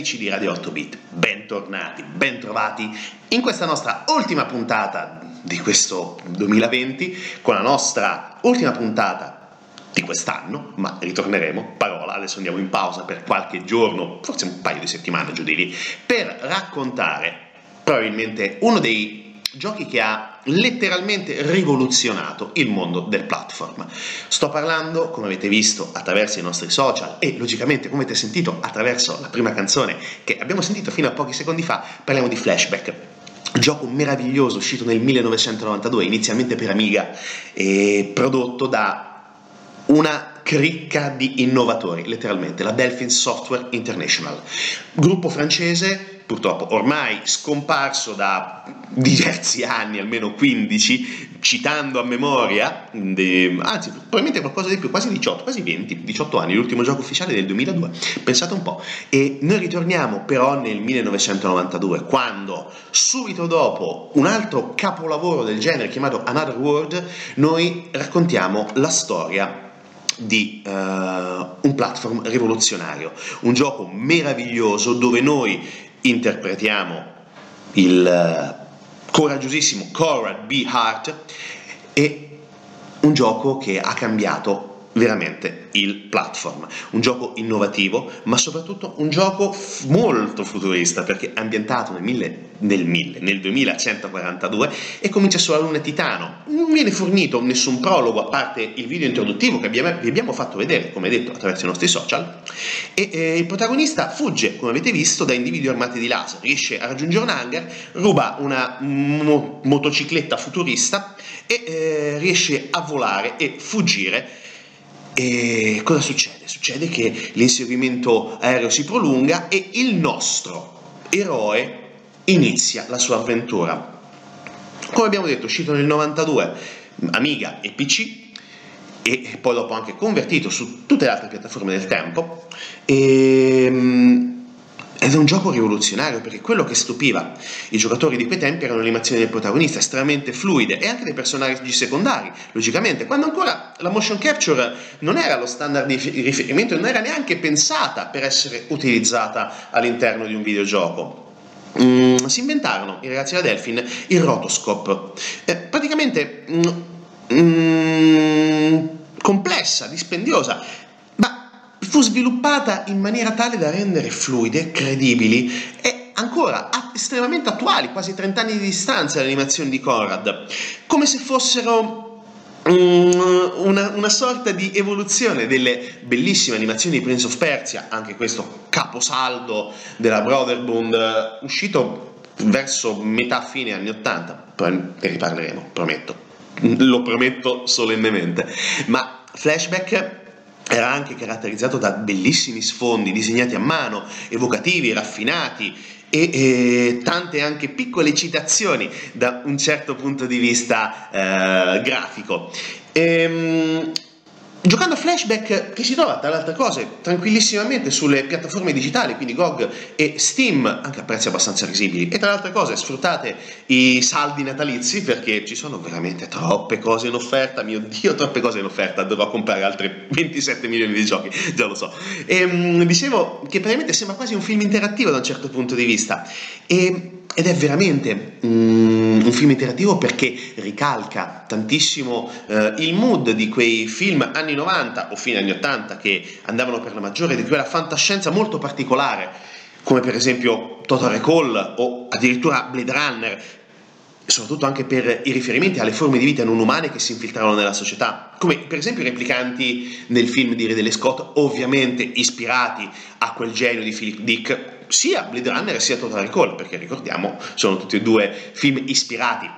Amici di Radio 8 Bit, bentornati, bentrovati in questa nostra ultima puntata di questo 2020, con la nostra ultima puntata di quest'anno, ma ritorneremo, parola, adesso andiamo in pausa per qualche giorno, forse un paio di settimane giù di lì, per raccontare probabilmente uno dei giochi che ha letteralmente rivoluzionato il mondo del platform. Sto parlando, come avete visto, attraverso i nostri social e logicamente, come avete sentito, attraverso la prima canzone che abbiamo sentito fino a pochi secondi fa, parliamo di Flashback. Gioco meraviglioso uscito nel 1992, inizialmente per Amiga, e prodotto da una cricca di innovatori, letteralmente, la Delphin Software International, gruppo francese purtroppo ormai scomparso da diversi anni, almeno 15, citando a memoria, de, anzi probabilmente qualcosa di più, quasi 18, quasi 20, 18 anni, l'ultimo gioco ufficiale del 2002, pensate un po'. E noi ritorniamo però nel 1992, quando subito dopo un altro capolavoro del genere chiamato Another World, noi raccontiamo la storia di uh, un platform rivoluzionario, un gioco meraviglioso dove noi interpretiamo il eh, coraggiosissimo Conrad B. Hart e un gioco che ha cambiato veramente il platform, un gioco innovativo, ma soprattutto un gioco f- molto futurista perché è ambientato nel, mille, nel, mille, nel 2142 e comincia sulla Luna Titano. Non viene fornito nessun prologo a parte il video introduttivo che abbiamo, vi abbiamo fatto vedere, come detto, attraverso i nostri social. E eh, il protagonista fugge, come avete visto, da individui armati di laser, riesce a raggiungere un hangar, ruba una mo- motocicletta futurista e eh, riesce a volare e fuggire e cosa succede? Succede che l'inseguimento aereo si prolunga e il nostro eroe inizia la sua avventura. Come abbiamo detto, uscito nel 92, Amiga e PC, e poi dopo anche convertito su tutte le altre piattaforme del tempo. E, ehm, ed è un gioco rivoluzionario perché quello che stupiva i giocatori di quei tempi erano le animazioni del protagonista estremamente fluide e anche dei personaggi secondari, logicamente, quando ancora la motion capture non era lo standard di riferimento, non era neanche pensata per essere utilizzata all'interno di un videogioco. Mm, si inventarono i ragazzi da Delphin il rotoscope, eh, praticamente mm, mm, complessa, dispendiosa, fu sviluppata in maniera tale da rendere fluide, credibili e ancora estremamente attuali, quasi 30 anni di distanza le animazioni di Conrad, come se fossero um, una, una, sorta di evoluzione delle bellissime animazioni di Prince of Persia, anche questo caposaldo della Brotherbund, uscito verso metà fine anni 80, poi ne riparleremo, prometto, lo prometto solennemente, ma Flashback era anche caratterizzato da bellissimi sfondi disegnati a mano, evocativi, raffinati e, e tante anche piccole citazioni da un certo punto di vista eh, grafico. Ehm, Giocando a Flashback, che si trova tra le altre cose tranquillissimamente sulle piattaforme digitali, quindi GOG e Steam, anche a prezzi abbastanza risibili, e tra le altre cose sfruttate i saldi natalizi perché ci sono veramente troppe cose in offerta, mio Dio, troppe cose in offerta, dovrò comprare altri 27 milioni di giochi, già lo so. E, um, dicevo che praticamente sembra quasi un film interattivo da un certo punto di vista. E ed è veramente um, un film interattivo perché ricalca tantissimo uh, il mood di quei film anni 90 o fine anni 80 che andavano per la maggiore di quella fantascienza molto particolare, come per esempio Total Recall o addirittura Blade Runner, soprattutto anche per i riferimenti alle forme di vita non umane che si infiltravano nella società, come per esempio i replicanti nel film di Ridley Scott, ovviamente ispirati a quel genio di Philip Dick, sia Blade Runner sia Total Recall, perché ricordiamo sono tutti e due film ispirati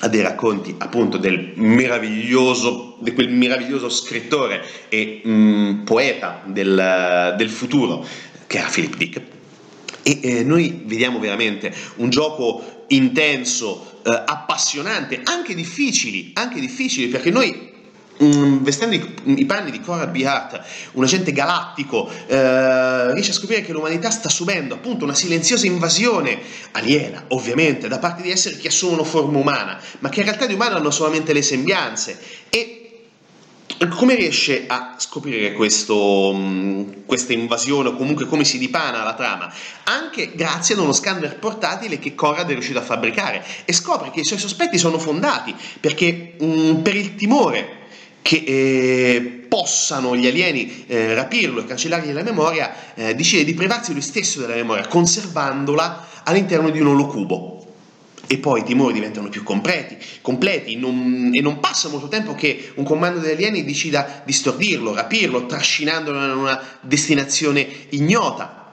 a dei racconti appunto del meraviglioso, di quel meraviglioso scrittore e mh, mm, poeta del, del, futuro che era Philip Dick. E eh, noi vediamo veramente un gioco intenso, eh, appassionante, anche difficili, anche difficili perché noi Mm, vestendo i, i, panni di Cora B. Hart, un agente galattico, eh, riesce a scoprire che l'umanità sta subendo appunto una silenziosa invasione aliena, ovviamente, da parte di esseri che assumono forma umana, ma che in realtà di umano hanno solamente le sembianze. E come riesce a scoprire questo, mm, questa invasione o comunque come si dipana la trama? Anche grazie ad uno scanner portatile che Corrad è riuscito a fabbricare e scopre che i suoi sospetti sono fondati perché mh, mm, per il timore che eh, possano gli alieni eh, rapirlo e cancellargli la memoria, eh, decide di privarsi lui stesso della memoria, conservandola all'interno di un olocubo. E poi i timori diventano più completi, completi non, e non passa molto tempo che un comando degli alieni decida di stordirlo, rapirlo, trascinandolo in una destinazione ignota.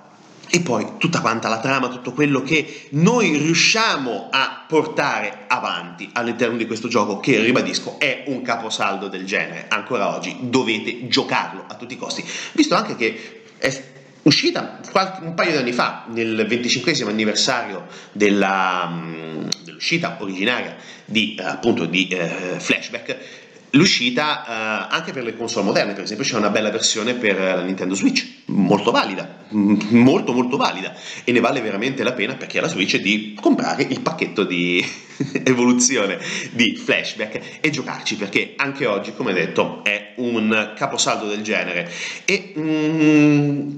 E poi tutta quanta la trama, tutto quello che noi riusciamo a portare avanti all'interno di questo gioco, che ribadisco è un caposaldo del genere. Ancora oggi dovete giocarlo a tutti i costi, visto anche che è uscita qualche, un paio di anni fa, nel 25 anniversario della, mm, dell'uscita originaria di, appunto, di eh, Flashback l'uscita eh, anche per le console moderne, per esempio c'è una bella versione per la Nintendo Switch, molto valida, molto molto valida. E ne vale veramente la pena perché la Switch di comprare il pacchetto di evoluzione di flashback e giocarci perché anche oggi, come detto, è un caposaldo del genere. E mm,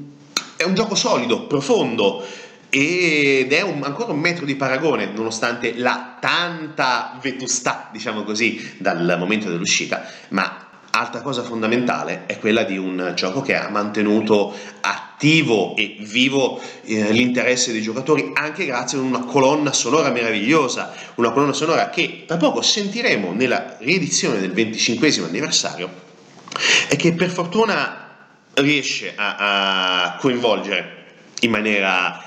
è un gioco solido, profondo, ed è un, ancora un metro di paragone nonostante la tanta vetustà, diciamo così, dal momento dell'uscita, ma altra cosa fondamentale è quella di un gioco che ha mantenuto attivo e vivo eh, l'interesse dei giocatori anche grazie a una colonna sonora meravigliosa, una colonna sonora che tra poco sentiremo nella riedizione del 25 anniversario e che per fortuna riesce a, a coinvolgere in maniera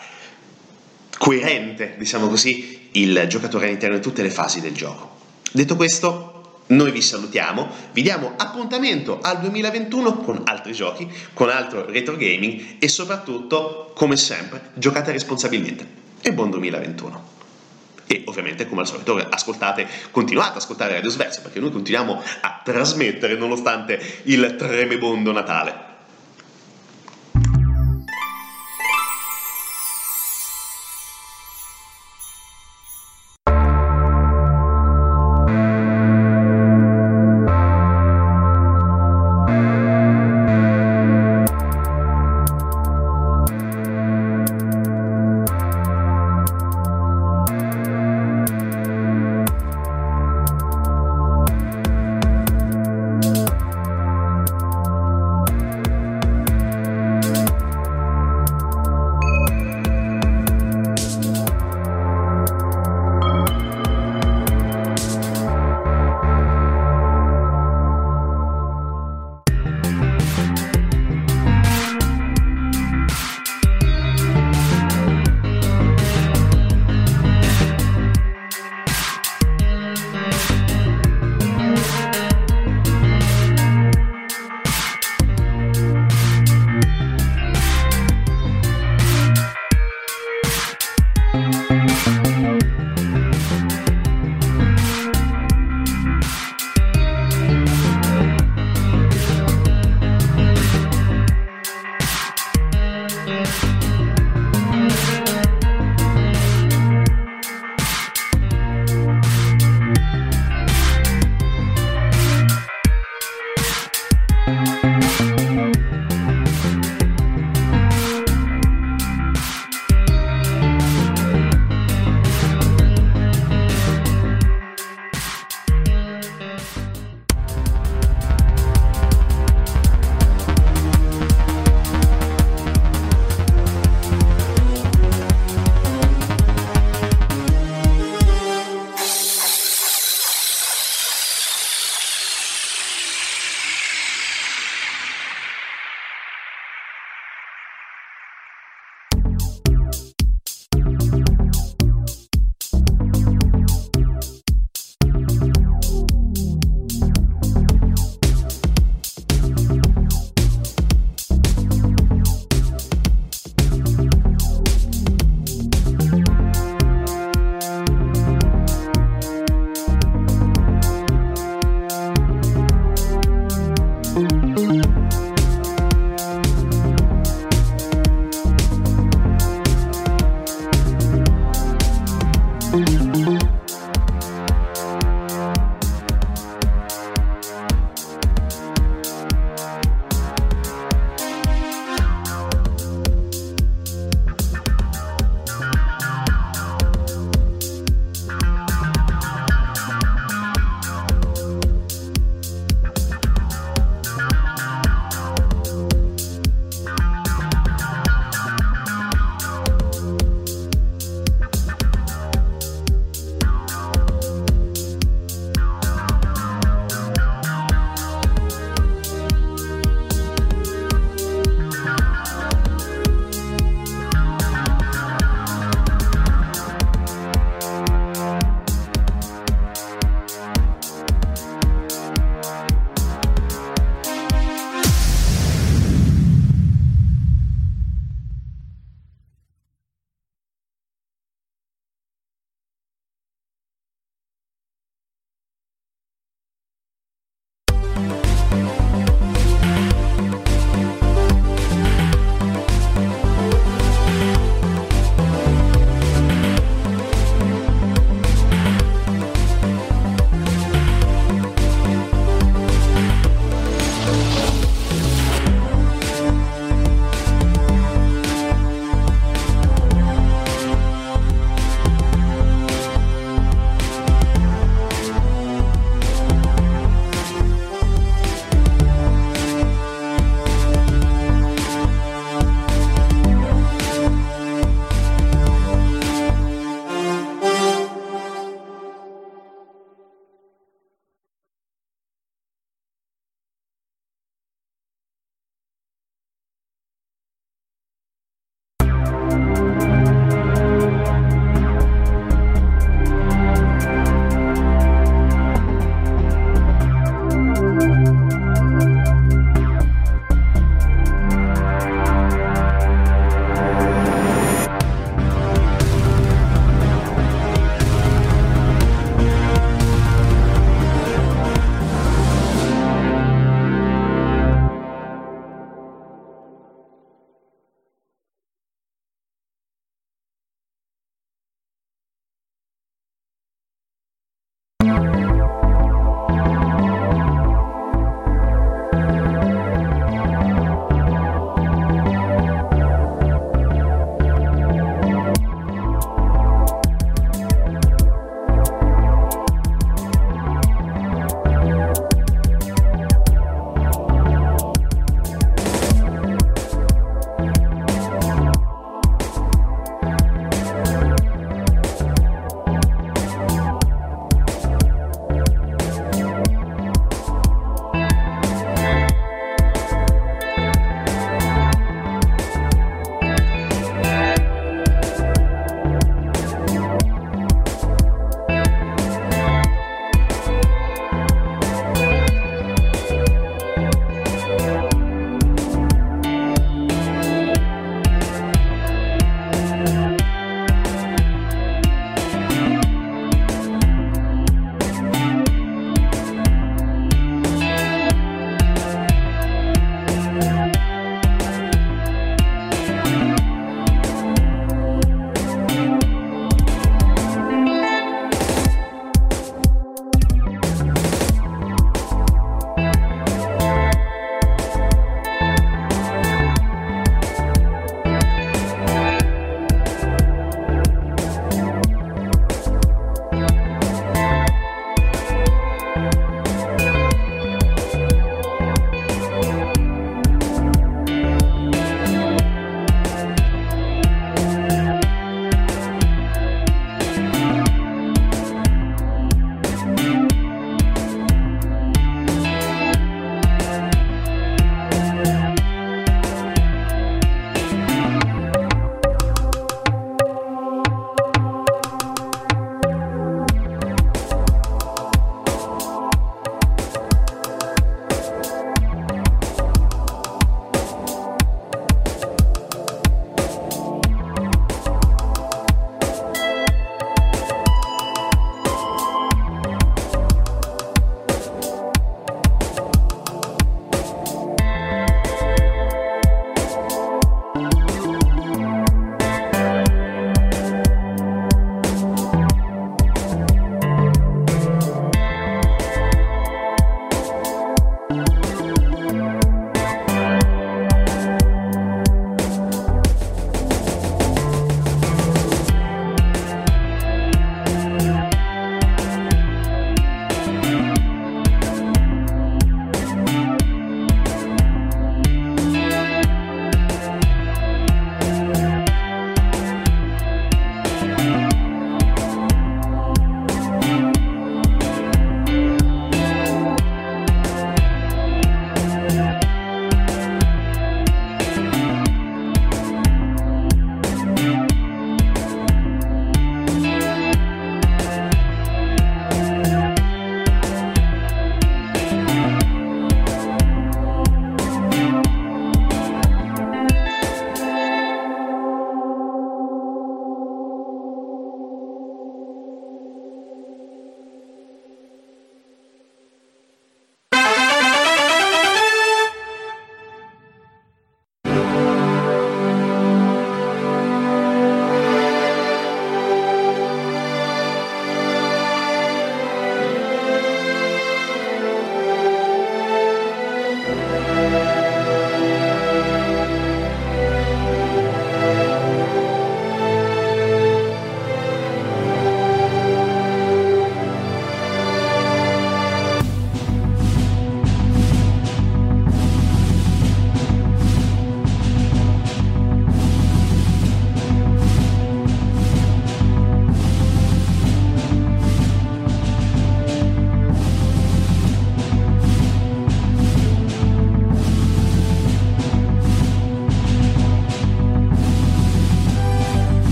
coerente, diciamo così, il giocatore all'interno di tutte le fasi del gioco. Detto questo, noi vi salutiamo, vi diamo appuntamento al 2021 con altri giochi, con altro retro gaming e soprattutto, come sempre, giocate responsabilmente. E buon 2021! E ovviamente, come al solito, ascoltate, continuate ad ascoltare Radio Sverso perché noi continuiamo a trasmettere nonostante il tremebondo Natale.